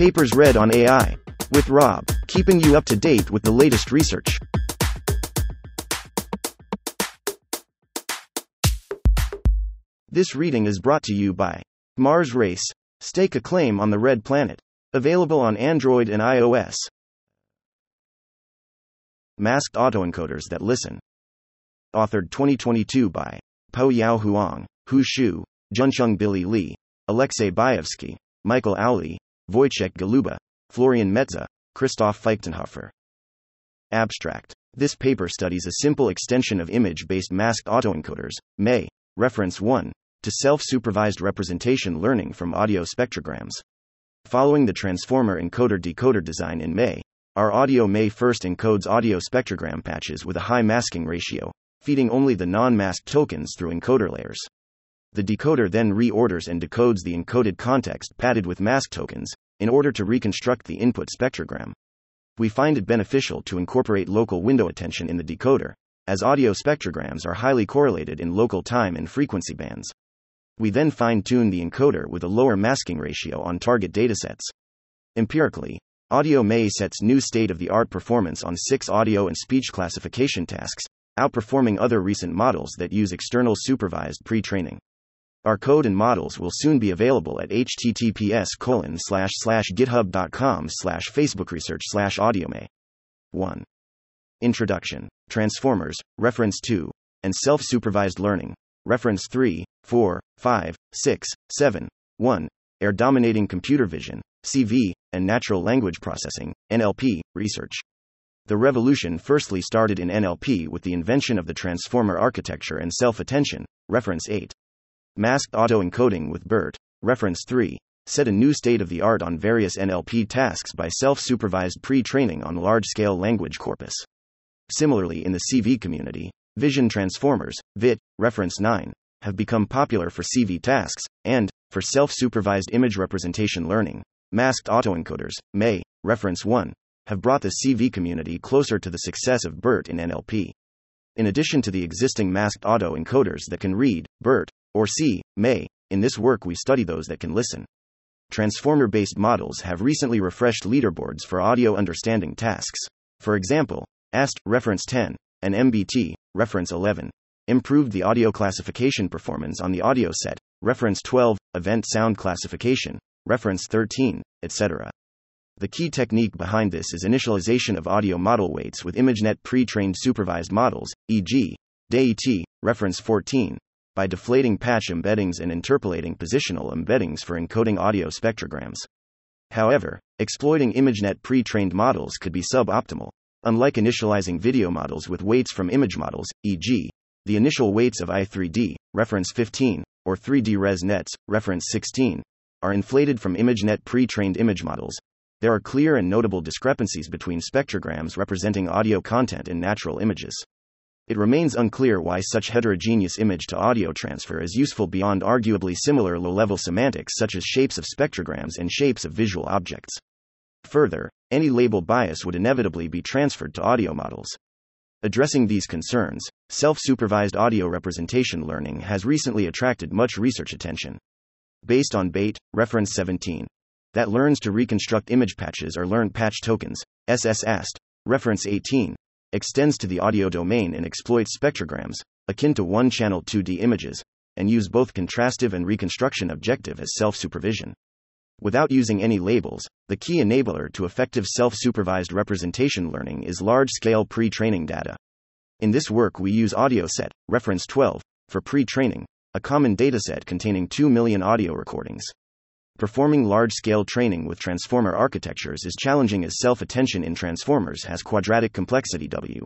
Papers read on AI. With Rob, keeping you up to date with the latest research. This reading is brought to you by Mars Race. Stake a claim on the red planet. Available on Android and iOS. Masked autoencoders that listen. Authored 2022 by Po Yao Huang, Hu Xu, Juncheng Billy Li, Alexei Baevski, Michael Auli, Wojciech Galuba, Florian Metze, Christoph Feichtenhofer. Abstract. This paper studies a simple extension of image based masked autoencoders, MAE, reference 1, to self supervised representation learning from audio spectrograms. Following the transformer encoder decoder design in MAE, our audio MAE first encodes audio spectrogram patches with a high masking ratio, feeding only the non masked tokens through encoder layers. The decoder then reorders and decodes the encoded context padded with mask tokens, in order to reconstruct the input spectrogram. We find it beneficial to incorporate local window attention in the decoder, as audio spectrograms are highly correlated in local time and frequency bands. We then fine tune the encoder with a lower masking ratio on target datasets. Empirically, Audio MAE sets new state of the art performance on six audio and speech classification tasks, outperforming other recent models that use external supervised pre training. Our code and models will soon be available at https colon slash slash github.com slash facebook research slash audiomae. 1. Introduction, Transformers, Reference 2, and Self Supervised Learning, Reference 3, 4, 5, 6, 7, 1, Air Dominating Computer Vision, CV, and Natural Language Processing, NLP, research. The revolution firstly started in NLP with the invention of the transformer architecture and self attention, reference 8. Masked autoencoding with BERT, reference 3, set a new state of the art on various NLP tasks by self supervised pre training on large scale language corpus. Similarly, in the CV community, vision transformers, VIT, reference 9, have become popular for CV tasks, and, for self supervised image representation learning, masked autoencoders, MAE, reference 1, have brought the CV community closer to the success of BERT in NLP. In addition to the existing masked autoencoders that can read, BERT, or see, may. in this work we study those that can listen. Transformer based models have recently refreshed leaderboards for audio understanding tasks. For example, AST, reference 10, and MBT, reference 11, improved the audio classification performance on the audio set, reference 12, event sound classification, reference 13, etc. The key technique behind this is initialization of audio model weights with ImageNet pre trained supervised models, e.g., DeiT, reference 14, by deflating patch embeddings and interpolating positional embeddings for encoding audio spectrograms. However, exploiting ImageNet pre trained models could be suboptimal. Unlike initializing video models with weights from image models, e.g., the initial weights of i3D, reference 15, or 3D Res nets, reference 16, are inflated from ImageNet pre trained image models. There are clear and notable discrepancies between spectrograms representing audio content and natural images. It remains unclear why such heterogeneous image to audio transfer is useful beyond arguably similar low level semantics such as shapes of spectrograms and shapes of visual objects. Further, any label bias would inevitably be transferred to audio models. Addressing these concerns, self supervised audio representation learning has recently attracted much research attention. Based on BEiT, reference 17, that learns to reconstruct image patches or learn patch tokens, SSAST, reference 18, extends to the audio domain and exploits spectrograms, akin to one channel 2D images, and use both contrastive and reconstruction objective as self supervision without using any labels, the key enabler to effective self supervised representation learning is large scale pre training data. In this work, we use AudioSet, reference 12, for pre training, a common dataset containing 2 million audio recordings. Performing large scale training with transformer architectures is challenging as self attention in transformers has quadratic complexity W.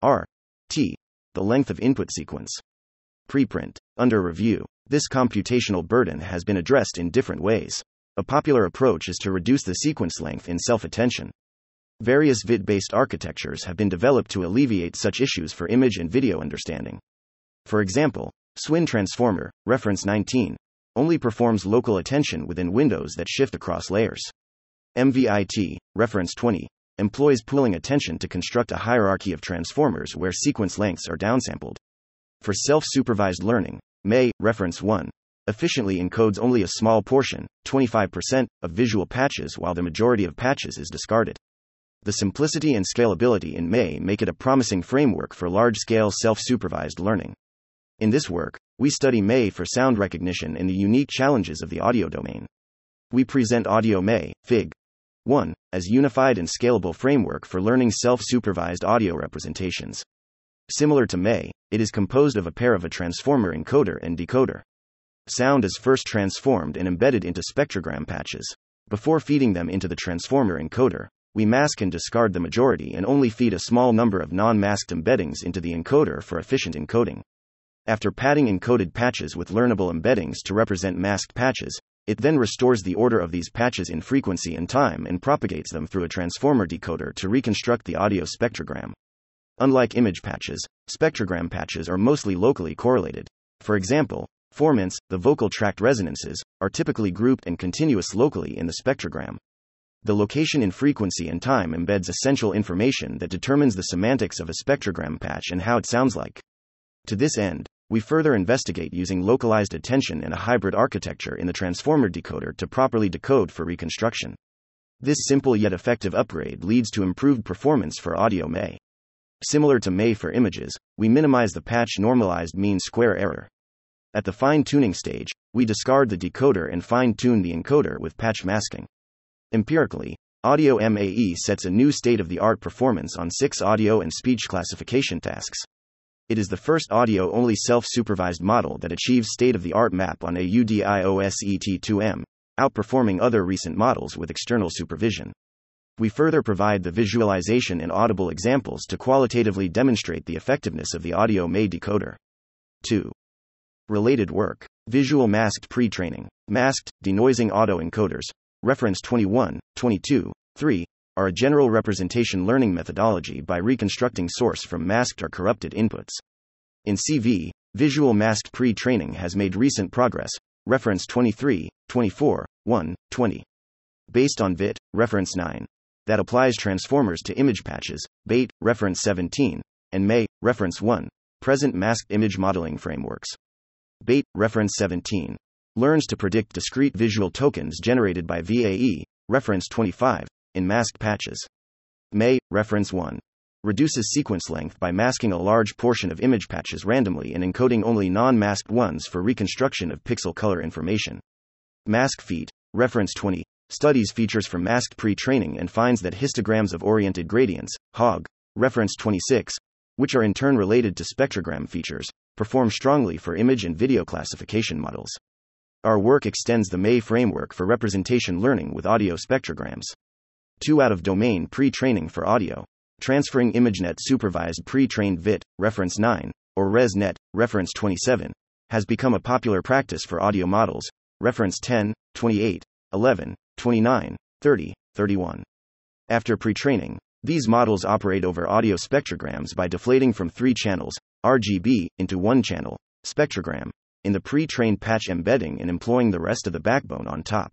R. T. The length of input sequence. Preprint. Under review. This computational burden has been addressed in different ways. A popular approach is to reduce the sequence length in self attention. Various VIT based architectures have been developed to alleviate such issues for image and video understanding. For example, SWIN Transformer, reference 19, only performs local attention within windows that shift across layers. MVIT, reference 20, employs pooling attention to construct a hierarchy of transformers where sequence lengths are downsampled. For self supervised learning, May, reference 1, efficiently encodes only a small portion, 25%, of visual patches while the majority of patches is discarded. The simplicity and scalability in May make it a promising framework for large scale self supervised learning. In this work, we study May for sound recognition and the unique challenges of the audio domain. We present Audio May, Fig. 1, as unified and scalable framework for learning self supervised audio representations. Similar to May, it is composed of a pair of a transformer encoder and decoder. Sound is first transformed and embedded into spectrogram patches. Before feeding them into the transformer encoder, we mask and discard the majority and only feed a small number of non masked embeddings into the encoder for efficient encoding. After padding encoded patches with learnable embeddings to represent masked patches, it then restores the order of these patches in frequency and time and propagates them through a transformer decoder to reconstruct the audio spectrogram. Unlike image patches, spectrogram patches are mostly locally correlated. For example, formants, the vocal tract resonances, are typically grouped and continuous locally in the spectrogram. The location in frequency and time embeds essential information that determines the semantics of a spectrogram patch and how it sounds like. To this end, we further investigate using localized attention and a hybrid architecture in the transformer decoder to properly decode for reconstruction. This simple yet effective upgrade leads to improved performance for audio May. Similar to May for images, we minimize the patch normalized mean square error. At the fine tuning stage, we discard the decoder and fine tune the encoder with patch masking. Empirically, Audio MAE sets a new state of the art performance on six audio and speech classification tasks. It is the first audio only self supervised model that achieves state of the art map on AUDIOSET2M, outperforming other recent models with external supervision. We further provide the visualization and audible examples to qualitatively demonstrate the effectiveness of the audio May decoder. 2. Related work Visual masked pre training, masked, denoising autoencoders, Reference 21, 22, 3 are a general representation learning methodology by reconstructing source from masked or corrupted inputs. In CV, visual masked pre training has made recent progress. Reference 23, 24, 1, 20. Based on VIT, reference 9. That applies transformers to image patches, BEiT, reference 17, and MAE, reference 1. Present masked image modeling frameworks. BEiT, reference 17 learns to predict discrete visual tokens generated by VAE, reference 25, in masked patches. May, reference 1. Reduces sequence length by masking a large portion of image patches randomly and encoding only non masked ones for reconstruction of pixel color information. Mask Feat, reference 20, studies features from masked pre training and finds that histograms of oriented gradients, HOG, reference 26, which are in turn related to spectrogram features, perform strongly for image and video classification models. Our work extends the May framework for representation learning with audio spectrograms. 2 out of domain pre training for audio. Transferring ImageNet supervised pre trained VIT, reference 9, or ResNet, reference 27, has become a popular practice for audio models, reference 10, 28, 11, 29, 30, 31. After pre training, these models operate over audio spectrograms by deflating from three channels, RGB, into one channel, spectrogram, in the pre trained patch embedding and employing the rest of the backbone on top.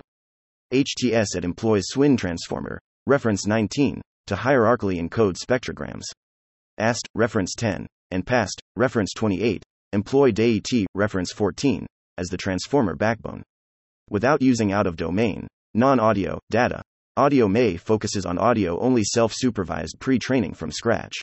HTS employs SWIN transformer, reference 19, to hierarchically encode spectrograms. AST, reference 10, and PAST, reference 28, employ DAT, reference 14, as the transformer backbone. Without using out of domain, non audio data, Audio May focuses on audio only self supervised pre training from scratch.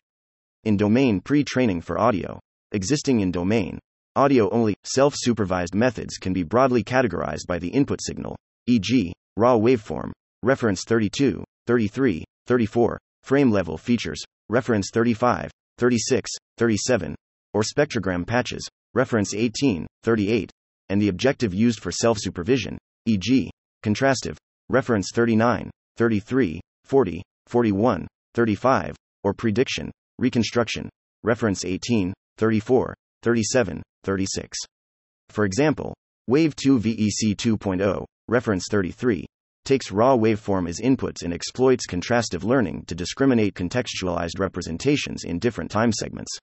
In domain pre training for audio, existing in domain, Audio only, self supervised methods can be broadly categorized by the input signal, e.g., raw waveform, reference 32, 33, 34, frame level features, reference 35, 36, 37, or spectrogram patches, reference 18, 38, and the objective used for self supervision, e.g., contrastive, reference 39, 33, 40, 41, 35, or prediction, reconstruction, reference 18, 34, 37, 36. For example, wav2vec 2.0, reference 33, takes raw waveform as inputs and exploits contrastive learning to discriminate contextualized representations in different time segments.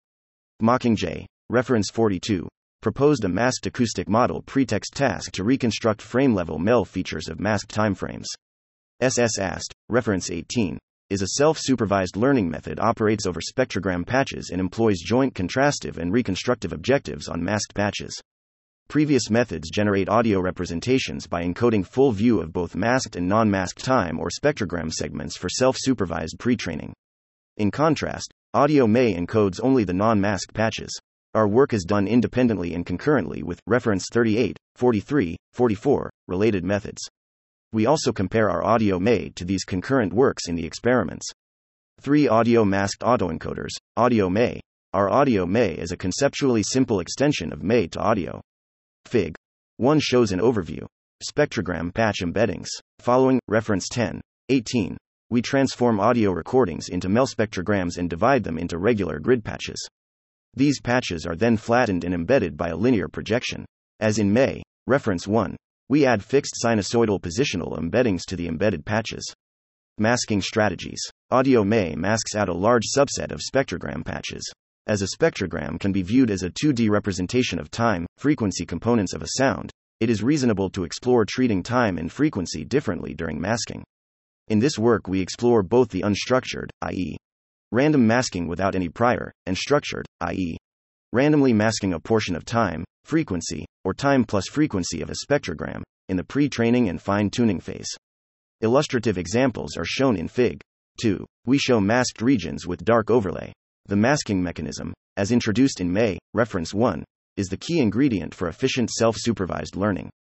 Mockingjay, reference 42, proposed a masked acoustic model pretext task to reconstruct frame level MEL features of masked timeframes. SSAST, reference 18, is a self-supervised learning method operates over spectrogram patches and employs joint contrastive and reconstructive objectives on masked patches. Previous methods generate audio representations by encoding full view of both masked and non masked time or spectrogram segments for self supervised pre training. In contrast, Audio May encodes only the non masked patches. Our work is done independently and concurrently with reference 38, 43, 44 related methods. We also compare our audio May to these concurrent works in the experiments. 3 Audio masked autoencoders, Audio May. Our audio May is a conceptually simple extension of May to audio. Fig. 1 shows an overview. Spectrogram patch embeddings. Following, reference 10, 18. We transform audio recordings into MEL spectrograms and divide them into regular grid patches. These patches are then flattened and embedded by a linear projection. As in May, reference 1, we add fixed sinusoidal positional embeddings to the embedded patches. Masking strategies. Audio May masks out a large subset of spectrogram patches as a spectrogram can be viewed as a 2D representation of time, frequency components of a sound, it is reasonable to explore treating time and frequency differently during masking. In this work, we explore both the unstructured, i.e., random masking without any prior, and structured, i.e., randomly masking a portion of time, frequency, or time plus frequency of a spectrogram, in the pre training and fine tuning phase. Illustrative examples are shown in Fig. 2. We show masked regions with dark overlay. The masking mechanism, as introduced in May, reference 1, is the key ingredient for efficient self supervised learning.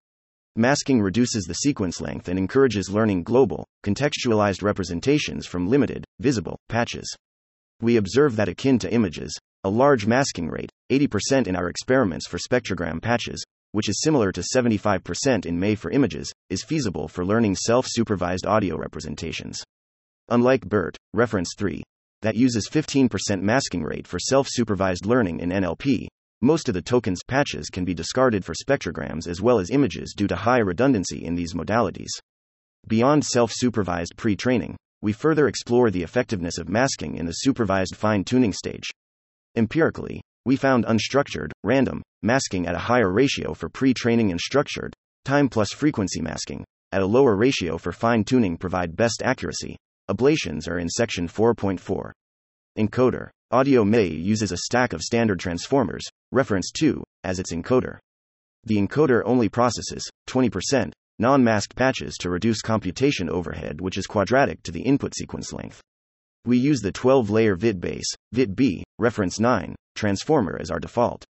Masking reduces the sequence length and encourages learning global, contextualized representations from limited, visible, patches. We observe that akin to images, a large masking rate, 80% in our experiments for spectrogram patches, which is similar to 75% in May for images, is feasible for learning self supervised audio representations. Unlike BERT, reference 3, that uses 15% masking rate for self supervised learning in NLP. Most of the tokens patches can be discarded for spectrograms as well as images due to high redundancy in these modalities. Beyond self supervised pre training, we further explore the effectiveness of masking in the supervised fine tuning stage. Empirically, we found unstructured, random, masking at a higher ratio for pre training and structured, time plus frequency masking, at a lower ratio for fine tuning provide best accuracy, Ablations are in section 4.4. Encoder. Audio May uses a stack of standard transformers, reference 2, as its encoder. The encoder only processes 20% non masked patches to reduce computation overhead, which is quadratic to the input sequence length. We use the 12 layer VIT base, VIT B, reference 9, transformer as our default.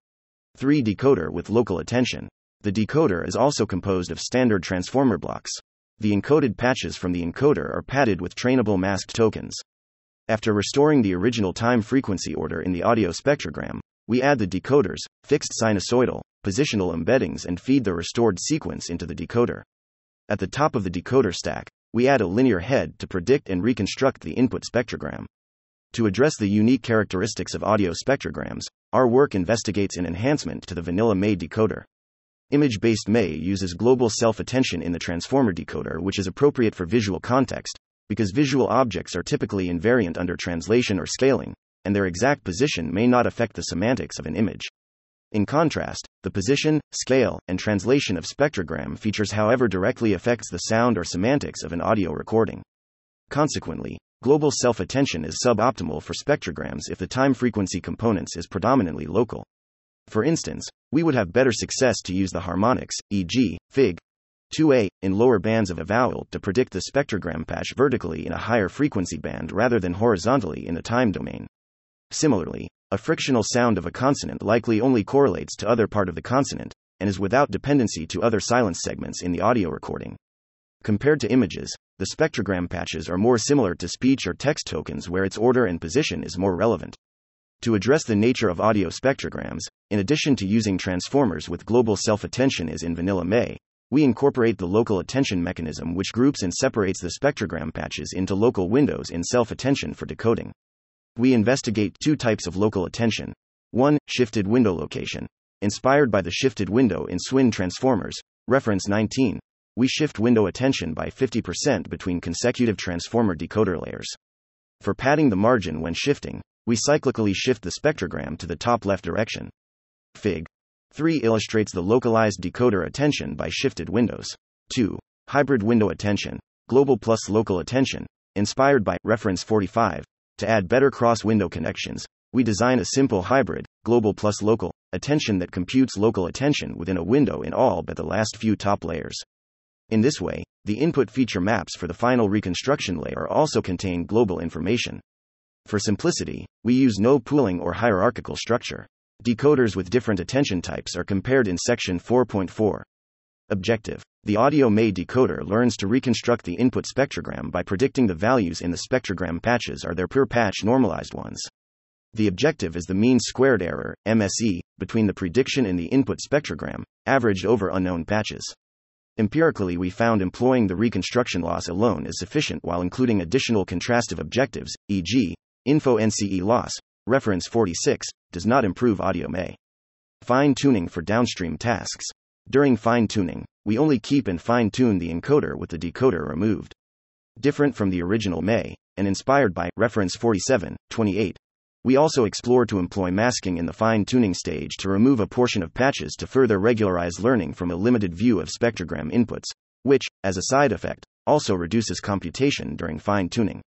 3 decoder with local attention. The decoder is also composed of standard transformer blocks the encoded patches from the encoder are padded with trainable masked tokens. After restoring the original time frequency order in the audio spectrogram, we add the decoders, fixed sinusoidal, positional embeddings, and feed the restored sequence into the decoder. At the top of the decoder stack, we add a linear head to predict and reconstruct the input spectrogram. To address the unique characteristics of audio spectrograms, our work investigates an enhancement to the vanilla May decoder. Image based May uses global self attention in the transformer decoder, which is appropriate for visual context, because visual objects are typically invariant under translation or scaling, and their exact position may not affect the semantics of an image. In contrast, the position, scale, and translation of spectrogram features, however, directly affects the sound or semantics of an audio recording. Consequently, global self attention is suboptimal for spectrograms if the time frequency components is predominantly local. For instance, we would have better success to use the harmonics, e.g., Fig. 2a, in lower bands of a vowel to predict the spectrogram patch vertically in a higher frequency band rather than horizontally in the time domain. Similarly, a frictional sound of a consonant likely only correlates to other part of the consonant, and is without dependency to other silence segments in the audio recording. Compared to images, the spectrogram patches are more similar to speech or text tokens where its order and position is more relevant. To address the nature of audio spectrograms, in addition to using transformers with global self attention as in Vanilla May, we incorporate the local attention mechanism which groups and separates the spectrogram patches into local windows in self attention for decoding. We investigate two types of local attention. One, shifted window location. Inspired by the shifted window in SWIN transformers, reference 19, we shift window attention by 50% between consecutive transformer decoder layers. For padding the margin when shifting, we cyclically shift the spectrogram to the top left direction. Fig. 3 illustrates the localized decoder attention by shifted windows. 2. Hybrid window attention, global plus local attention, inspired by reference 45, to add better cross window connections. we design a simple hybrid, global plus local, attention that computes local attention within a window in all but the last few top layers. In this way, the input feature maps for the final reconstruction layer also contain global information. For simplicity, we use no pooling or hierarchical structure. Decoders with different attention types are compared in section 4.4. Objective The audio May decoder learns to reconstruct the input spectrogram by predicting the values in the spectrogram patches are their per patch normalized ones. The objective is the mean squared error, MSE, between the prediction and the input spectrogram, averaged over unknown patches. Empirically, we found employing the reconstruction loss alone is sufficient while including additional contrastive objectives, e.g., info NCE loss, reference 46, does not improve audio May. Fine tuning for downstream tasks. During fine tuning, we only keep and fine tune the encoder with the decoder removed. Different from the original May, and inspired by reference 47, 28. We also explore to employ masking in the fine tuning stage to remove a portion of patches to further regularize learning from a limited view of spectrogram inputs, which, as a side effect, also reduces computation during fine tuning.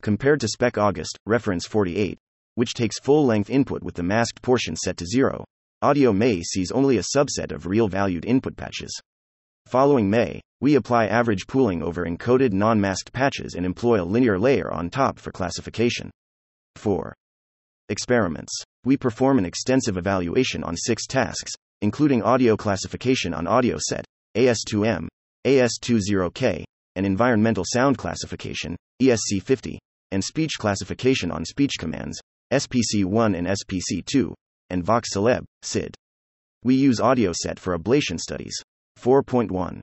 Compared to SpecAugment, reference 48, which takes full length input with the masked portion set to zero, Audio May sees only a subset of real valued input patches. Following May, we apply average pooling over encoded non masked patches and employ a linear layer on top for classification. 4. Experiments. We perform an extensive evaluation on six tasks, including audio classification on audio set, AS2M, AS20K, and environmental sound classification, ESC50, and speech classification on speech commands, SPC1 and SPC2, and Vox Celeb, SID. We use AudioSet for ablation studies. 4.1.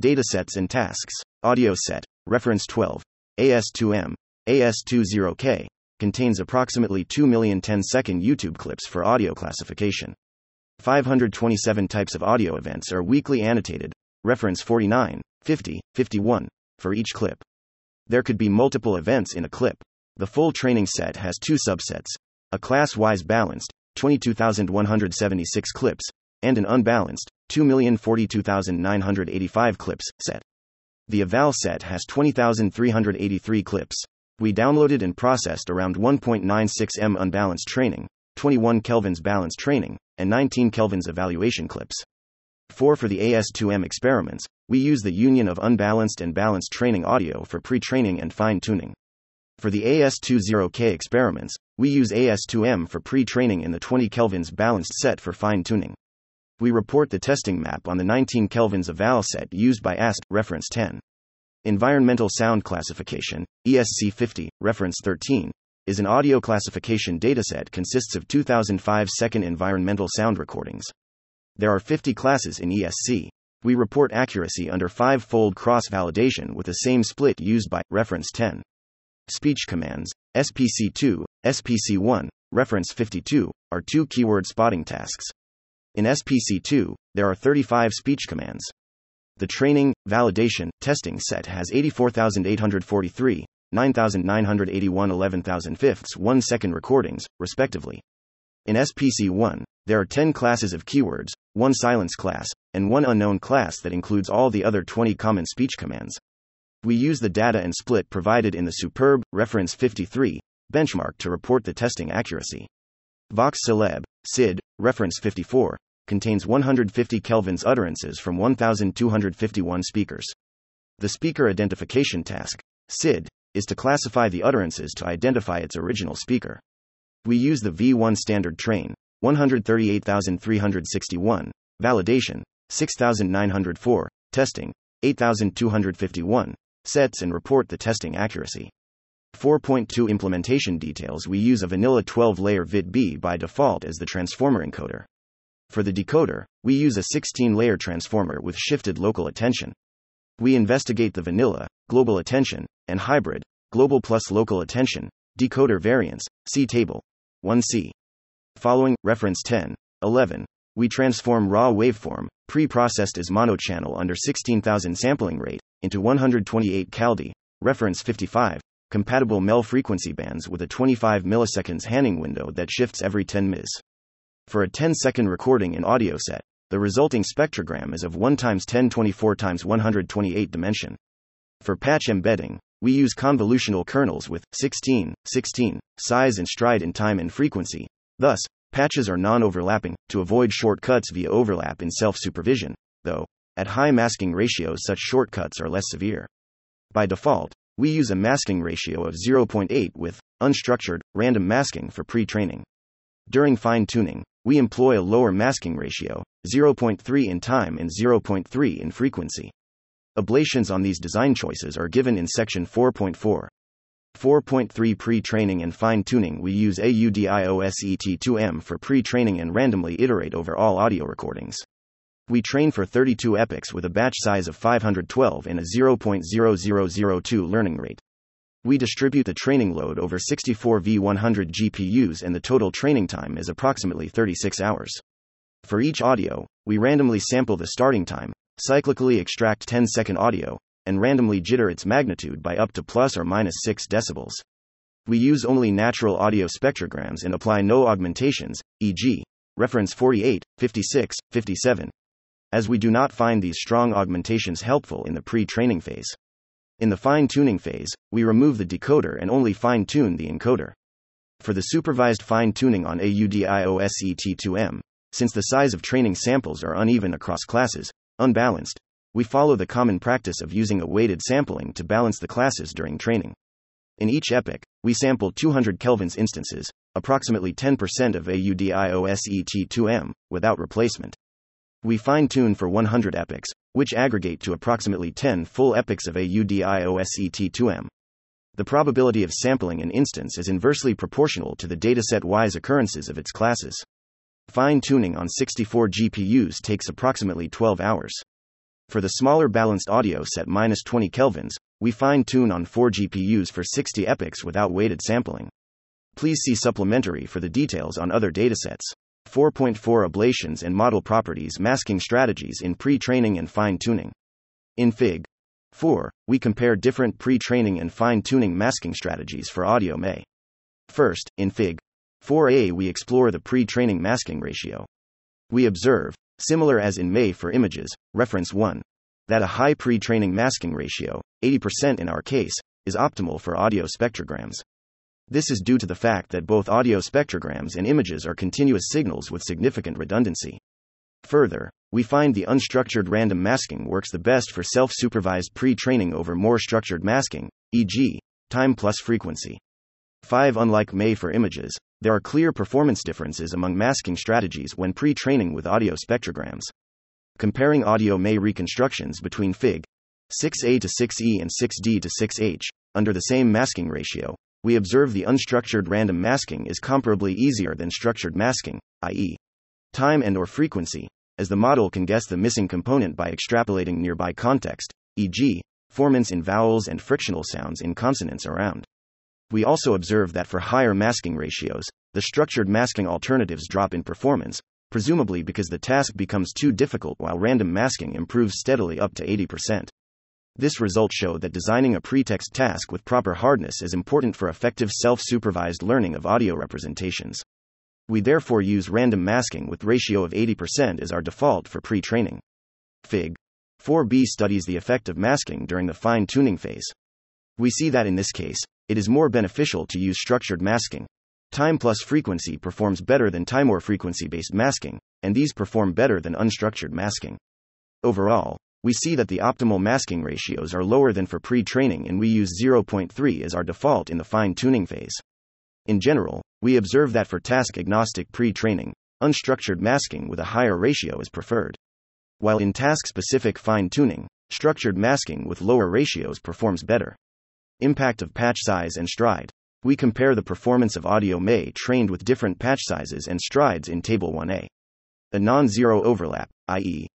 Datasets and tasks. AudioSet, reference 12, AS2M, AS20K, contains approximately 2 million 10 second YouTube clips for audio classification. 527 types of audio events are weakly annotated, reference 49, 50, 51, for each clip. There could be multiple events in a clip. The full training set has two subsets a class wise balanced, 22,176 clips, and an unbalanced, 2,042,985 clips set. The eval set has 20,383 clips. We downloaded and processed around 1.96 m unbalanced training, 21 kelvins balanced training, and 19 kelvins evaluation clips. 4 For the AS2M experiments, we use the union of unbalanced and balanced training audio for pre training and fine tuning. For the AS20K experiments, we use AS2M for pre training in the 20 kelvins balanced set for fine tuning. We report the testing map on the 19 kelvins eval set used by AST, reference 10. Environmental Sound Classification, ESC50, reference 13, is an audio classification dataset consists of 2005 second environmental sound recordings. There are 50 classes in ESC. We report accuracy under five-fold cross-validation with the same split used by reference 10 speech commands, SPC2, SPC1, reference 52, are two keyword spotting tasks. In SPC2, there are 35 speech commands. The training, validation, testing set has 84,843, 9,981, 11,000 fifths 1 second recordings, respectively. In SPC1, there are 10 classes of keywords, one silence class, and one unknown class that includes all the other 20 common speech commands. We use the data and split provided in the superb, reference 53, benchmark to report the testing accuracy. Vox Celeb, SID, reference 54, contains 150 kelvins utterances from 1,251 speakers. The speaker identification task, SID, is to classify the utterances to identify its original speaker. We use the V1 standard train, 138,361, validation, 6,904, testing, 8,251, sets and report the testing accuracy. 4.2 Implementation details We use a vanilla 12 layer VIT-B by default as the transformer encoder. For the decoder, we use a 16 layer transformer with shifted local attention. We investigate the vanilla, global attention, and hybrid, global plus local attention, decoder variants, see table 1C. Following, reference 10, 11, we transform raw waveform, pre processed as monochannel under 16,000 sampling rate, into 128 Kaldi, reference 55, compatible MEL frequency bands with a 25 milliseconds Hanning window that shifts every 10 ms. For a 10 second recording in audio set, the resulting spectrogram is of 1 times 1024 times 128 dimension. For patch embedding, we use convolutional kernels with 16, 16 size and stride in time and frequency. Thus, patches are non overlapping to avoid shortcuts via overlap in self supervision, though, at high masking ratios, such shortcuts are less severe. By default, we use a masking ratio of 0.8 with unstructured, random masking for pre training. During fine tuning, we employ a lower masking ratio, 0.3 in time and 0.3 in frequency. Ablations on these design choices are given in section 4.4. 4.3 Pre training and fine tuning We use AUDIOSET2M for pre training and randomly iterate over all audio recordings. We train for 32 epochs with a batch size of 512 and a 0.0002 learning rate. We distribute the training load over 64 V100 GPUs and the total training time is approximately 36 hours. For each audio, we randomly sample the starting time, cyclically extract 10 second audio, and randomly jitter its magnitude by up to plus or minus 6 decibels. We use only natural audio spectrograms and apply no augmentations, e.g., reference 48, 56, 57, as we do not find these strong augmentations helpful in the pre training phase. In the fine tuning phase, we remove the decoder and only fine tune the encoder. For the supervised fine tuning on AUDIOSET2M, since the size of training samples are uneven across classes, unbalanced, we follow the common practice of using a weighted sampling to balance the classes during training. In each epoch, we sample 200 kelvins instances, approximately 10% of AUDIOSET2M, without replacement. We fine tune for 100 epochs, which aggregate to approximately 10 full epochs of AUDIOSET2M. The probability of sampling an instance is inversely proportional to the dataset wise occurrences of its classes. Fine tuning on 64 GPUs takes approximately 12 hours. For the smaller balanced audio set minus 20 kelvins, we fine tune on 4 GPUs for 60 epochs without weighted sampling. Please see supplementary for the details on other datasets. 4.4 Ablations and Model Properties Masking Strategies in Pre Training and Fine Tuning. In Fig. 4, we compare different pre training and fine tuning masking strategies for audio May. First, in Fig. 4a, we explore the pre training masking ratio. We observe, similar as in May for images, reference 1, that a high pre training masking ratio, 80% in our case, is optimal for audio spectrograms. This is due to the fact that both audio spectrograms and images are continuous signals with significant redundancy. Further, we find the unstructured random masking works the best for self supervised pre training over more structured masking, e.g., time plus frequency. 5. Unlike May for images, there are clear performance differences among masking strategies when pre training with audio spectrograms. Comparing audio May reconstructions between Fig 6A to 6E and 6D to 6H, under the same masking ratio, we observe the unstructured random masking is comparably easier than structured masking, i.e., time and or frequency, as the model can guess the missing component by extrapolating nearby context, e.g., formants in vowels and frictional sounds in consonants around. We also observe that for higher masking ratios, the structured masking alternatives drop in performance, presumably because the task becomes too difficult while random masking improves steadily up to 80%. This result showed that designing a pretext task with proper hardness is important for effective self supervised learning of audio representations. We therefore use random masking with ratio of 80% as our default for pre training. Fig. 4b studies the effect of masking during the fine tuning phase. We see that in this case, it is more beneficial to use structured masking. Time plus frequency performs better than time or frequency based masking, and these perform better than unstructured masking. Overall, we see that the optimal masking ratios are lower than for pre training, and we use 0.3 as our default in the fine tuning phase. In general, we observe that for task agnostic pre training, unstructured masking with a higher ratio is preferred. While in task specific fine tuning, structured masking with lower ratios performs better. Impact of patch size and stride. We compare the performance of audio May trained with different patch sizes and strides in Table 1a. A non zero overlap, i.e.,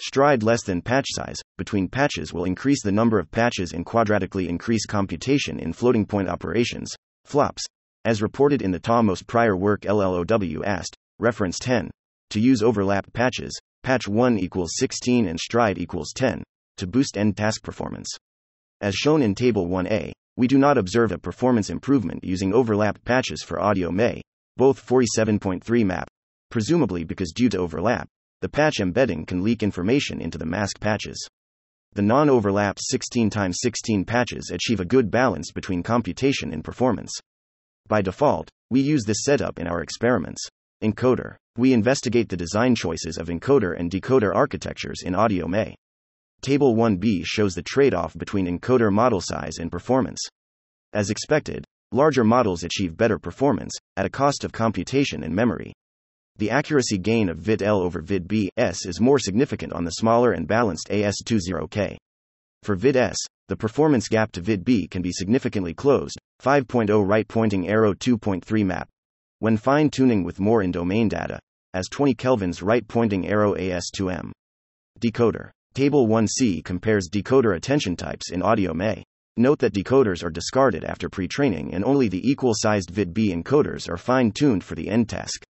Stride less than patch size between patches will increase the number of patches and quadratically increase computation in floating point operations, flops. As reported in the TA's prior work LLOW asked, reference 10, to use overlap patches, patch 1 equals 16 and stride equals 10, to boost end task performance. As shown in Table 1a, we do not observe a performance improvement using overlap patches for audio May, both 47.3 map, presumably because due to overlap, the patch embedding can leak information into the mask patches. The non overlapped 16 x 16 patches achieve a good balance between computation and performance. By default, we use this setup in our experiments. Encoder. We investigate the design choices of encoder and decoder architectures in AudioMAE. Table 1b shows the trade off between encoder model size and performance. As expected, larger models achieve better performance, at a cost of computation and memory. The accuracy gain of VIT-L over VIT-B-S is more significant on the smaller and balanced AS20K. For VIT-S, the performance gap to VIT-B can be significantly closed, 5.0 right pointing arrow 2.3 map. When fine tuning with more in domain data, as 20 kelvins right pointing arrow AS2M. Decoder. Table 1c compares decoder attention types in AudioMAE. Note that decoders are discarded after pre training and only the equal sized VIT-B encoders are fine tuned for the end task.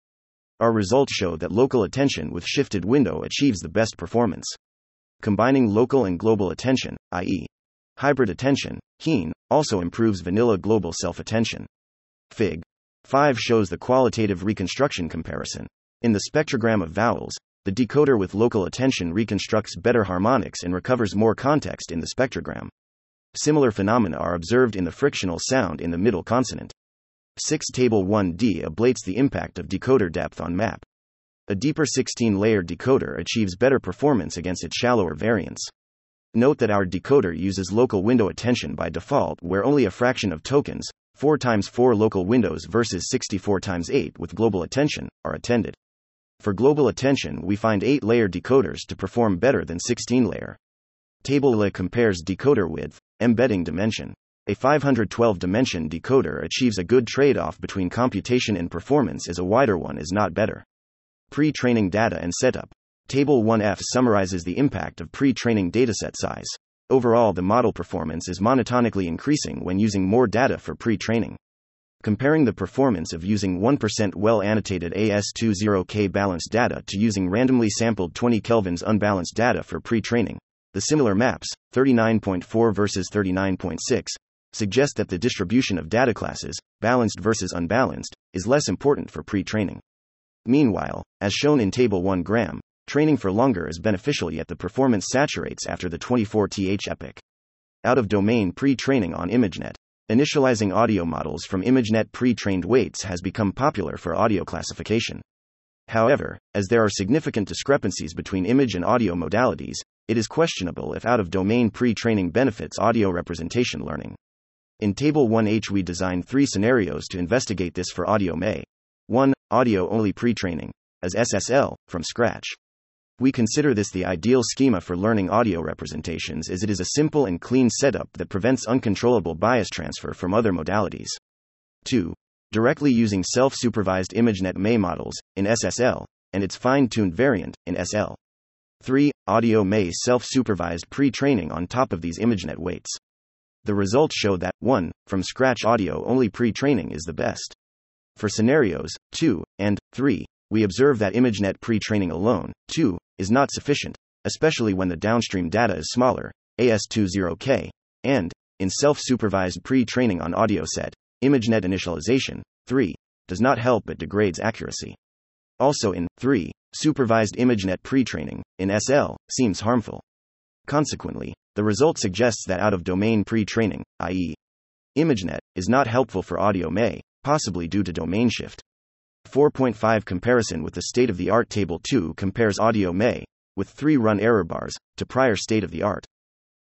Our results show that local attention with shifted window achieves the best performance. Combining local and global attention, i.e., hybrid attention, HEAN, also improves vanilla global self attention. Fig. 5 shows the qualitative reconstruction comparison. In the spectrogram of vowels, the decoder with local attention reconstructs better harmonics and recovers more context in the spectrogram. Similar phenomena are observed in the frictional sound in the middle consonant. 6 Table 1d ablates the impact of decoder depth on map. A deeper 16 layer decoder achieves better performance against its shallower variants. Note that our decoder uses local window attention by default, where only a fraction of tokens, 4 times 4 local windows versus 64 times 8 with global attention, are attended. For global attention, we find 8 layer decoders to perform better than 16 layer. Table LA compares decoder width, embedding dimension. A 512 dimension decoder achieves a good trade off between computation and performance, as a wider one is not better. Pre training data and setup. Table 1F summarizes the impact of pre training dataset size. Overall, the model performance is monotonically increasing when using more data for pre training. Comparing the performance of using 1% well annotated AS20K balanced data to using randomly sampled 20 kelvins unbalanced data for pre training. The similar maps, 39.4 versus 39.6, suggest that the distribution of data classes, balanced versus unbalanced, is less important for pre training. Meanwhile, as shown in Table 1 gram, training for longer is beneficial, yet the performance saturates after the 24th epoch. Out of domain pre training on ImageNet. Initializing audio models from ImageNet pre trained weights has become popular for audio classification. However, as there are significant discrepancies between image and audio modalities, it is questionable if out of domain pre training benefits audio representation learning. In Table 1H, we designed three scenarios to investigate this for Audio May. 1. Audio only pre training, as SSL, from scratch. We consider this the ideal schema for learning audio representations as it is a simple and clean setup that prevents uncontrollable bias transfer from other modalities. 2. Directly using self supervised ImageNet MAE models, in SSL, and its fine tuned variant, in SL. 3. Audio MAE self supervised pre training on top of these ImageNet weights the results show that 1. From scratch audio only pre training is the best. For scenarios 2 and 3, we observe that ImageNet pre training alone, 2, is not sufficient, especially when the downstream data is smaller, AS20K, and, in self supervised pre training on AudioSet, ImageNet initialization, 3, does not help but degrades accuracy. Also, in 3, supervised ImageNet pre training, in SL, seems harmful. Consequently, the result suggests that out of domain pre training, i.e., ImageNet, is not helpful for AudioMAE, possibly due to domain shift. 4.5 Comparison with the state of the art Table 2 compares Audio May, with three run error bars, to prior state of the art.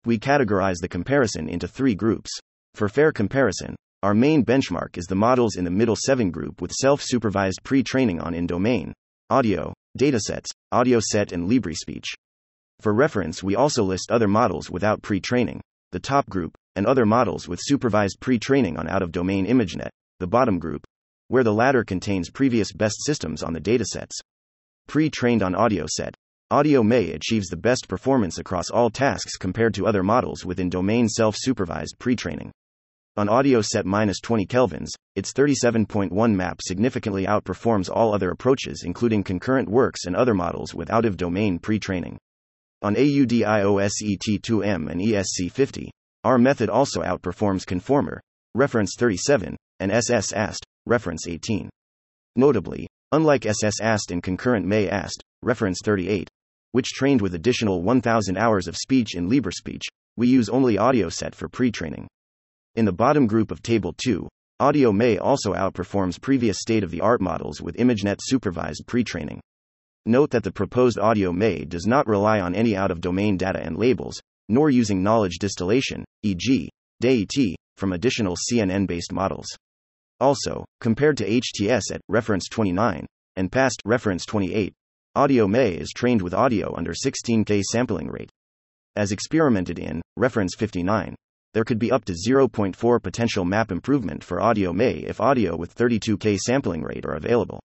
We categorize the comparison into three groups. For fair comparison, our main benchmark is the models in the middle 7 group with self supervised pre training on in domain, audio, datasets, AudioSet, and LibriSpeech. For reference, we also list other models without pre training, the top group, and other models with supervised pre training on out of domain ImageNet, the bottom group, where the latter contains previous best systems on the datasets. Pre trained on AudioSet. AudioMAE achieves the best performance across all tasks compared to other models within domain self supervised pre training. On AudioSet minus 20 kelvins, its 37.1 map significantly outperforms all other approaches, including concurrent works and other models with out of domain pre training. On AUDIOSET2M and ESC50, our method also outperforms Conformer, reference 37, and SS AST, reference 18. Notably, unlike SS AST and concurrent MAE AST, reference 38, which trained with additional 1000 hours of speech in LibriSpeech, we use only AudioSet for pre-training. In the bottom group of table 2, Audio May also outperforms previous state-of-the-art models with ImageNet supervised pre-training. Note that the proposed Audio May does not rely on any out-of-domain data and labels, nor using knowledge distillation, e.g., DAT, from additional CNN-based models. Also, compared to HTS-AT reference 29 and PaSST reference 28, AudioMAE is trained with audio under 16K sampling rate. As experimented in reference 59, there could be up to 0.4 potential mAP improvement for AudioMAE if audio with 32K sampling rate are available.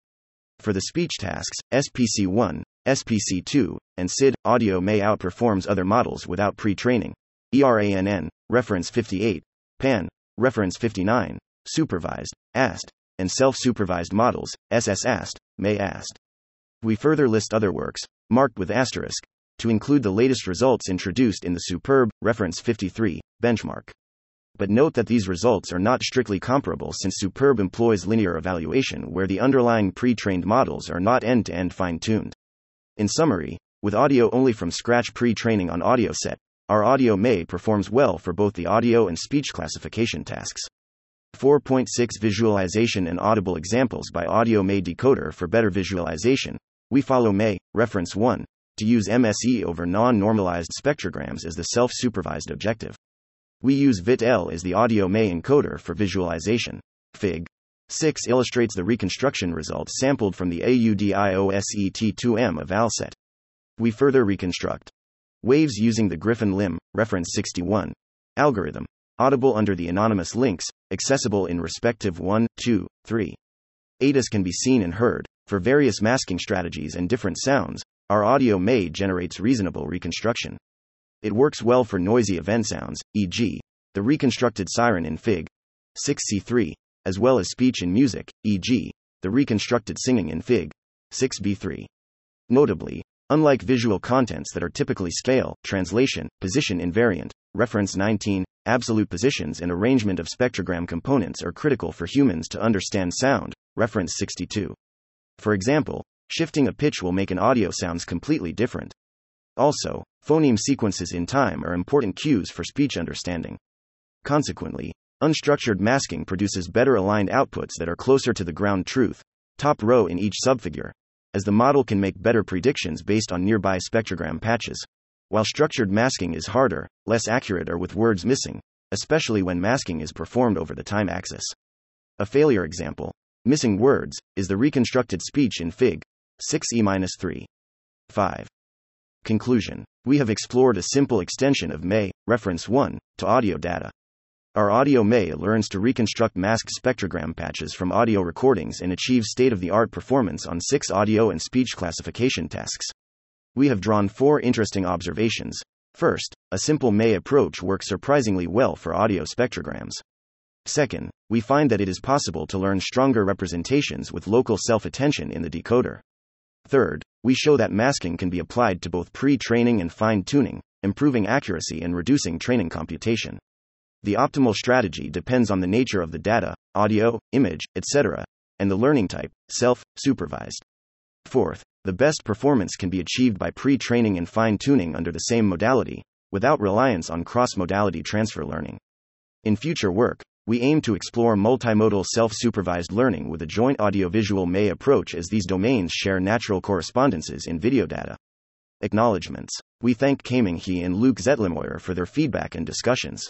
For the speech tasks, SPC1, SPC2, and SID, AudioMAE outperforms other models without pre training. ERANN, reference 58, PANN, reference 59, supervised, AST, and self supervised models, SS AST, MAE-AST. We further list other works, marked with asterisk, to include the latest results introduced in the Superb, reference 53, benchmark. But note that these results are not strictly comparable since Superb employs linear evaluation where the underlying pre trained models are not end to end fine tuned. In summary, with audio only from scratch pre training on AudioSet, our AudioMAE performs well for both the audio and speech classification tasks. 4.6 Visualization and audible examples by AudioMAE Decoder for better visualization. We follow MAE, reference 1, to use MSE over non normalized spectrograms as the self supervised objective. We use ViT-L as the AudioMAE encoder for visualization. Fig. 6 illustrates the reconstruction results sampled from the AUDIOSET2M of ALSET. We further reconstruct waves using the Griffin Lim, reference 61, algorithm, audible under the anonymous links, accessible in respective 1, 2, 3. ADAS can be seen and heard. For various masking strategies and different sounds, our AudioMAE generates reasonable reconstruction. It works well for noisy event sounds, e.g., the reconstructed siren in Fig. 6c3, as well as speech and music, e.g., the reconstructed singing in Fig. 6b3. Notably, unlike visual contents that are typically scale, translation, position invariant, reference 19, absolute positions and arrangement of spectrogram components are critical for humans to understand sound, reference 62. For example, shifting a pitch will make an audio sounds completely different. Also, phoneme sequences in time are important cues for speech understanding. Consequently, unstructured masking produces better aligned outputs that are closer to the ground truth, top row in each subfigure, as the model can make better predictions based on nearby spectrogram patches. While structured masking is harder, less accurate, or with words missing, especially when masking is performed over the time axis. A failure example, missing words, is the reconstructed speech in Fig. 6e-3. 5. Conclusion. We have explored a simple extension of MAE, reference 1, to audio data. Our AudioMAE learns to reconstruct masked spectrogram patches from audio recordings and achieve state of the art performance on six audio and speech classification tasks. We have drawn four interesting observations. First, a simple MAE approach works surprisingly well for audio spectrograms. Second, we find that it is possible to learn stronger representations with local self attention in the decoder. Third, we show that masking can be applied to both pre training and fine tuning, improving accuracy and reducing training computation. The optimal strategy depends on the nature of the data, audio, image, etc., and the learning type, self supervised. Fourth, the best performance can be achieved by pre training and fine tuning under the same modality, without reliance on cross modality transfer learning. In future work, we aim to explore multimodal self supervised learning with a joint audiovisual MAE approach as these domains share natural correspondences in video data. Acknowledgements. We thank Kaiming He and Luke Zettlemoyer for their feedback and discussions.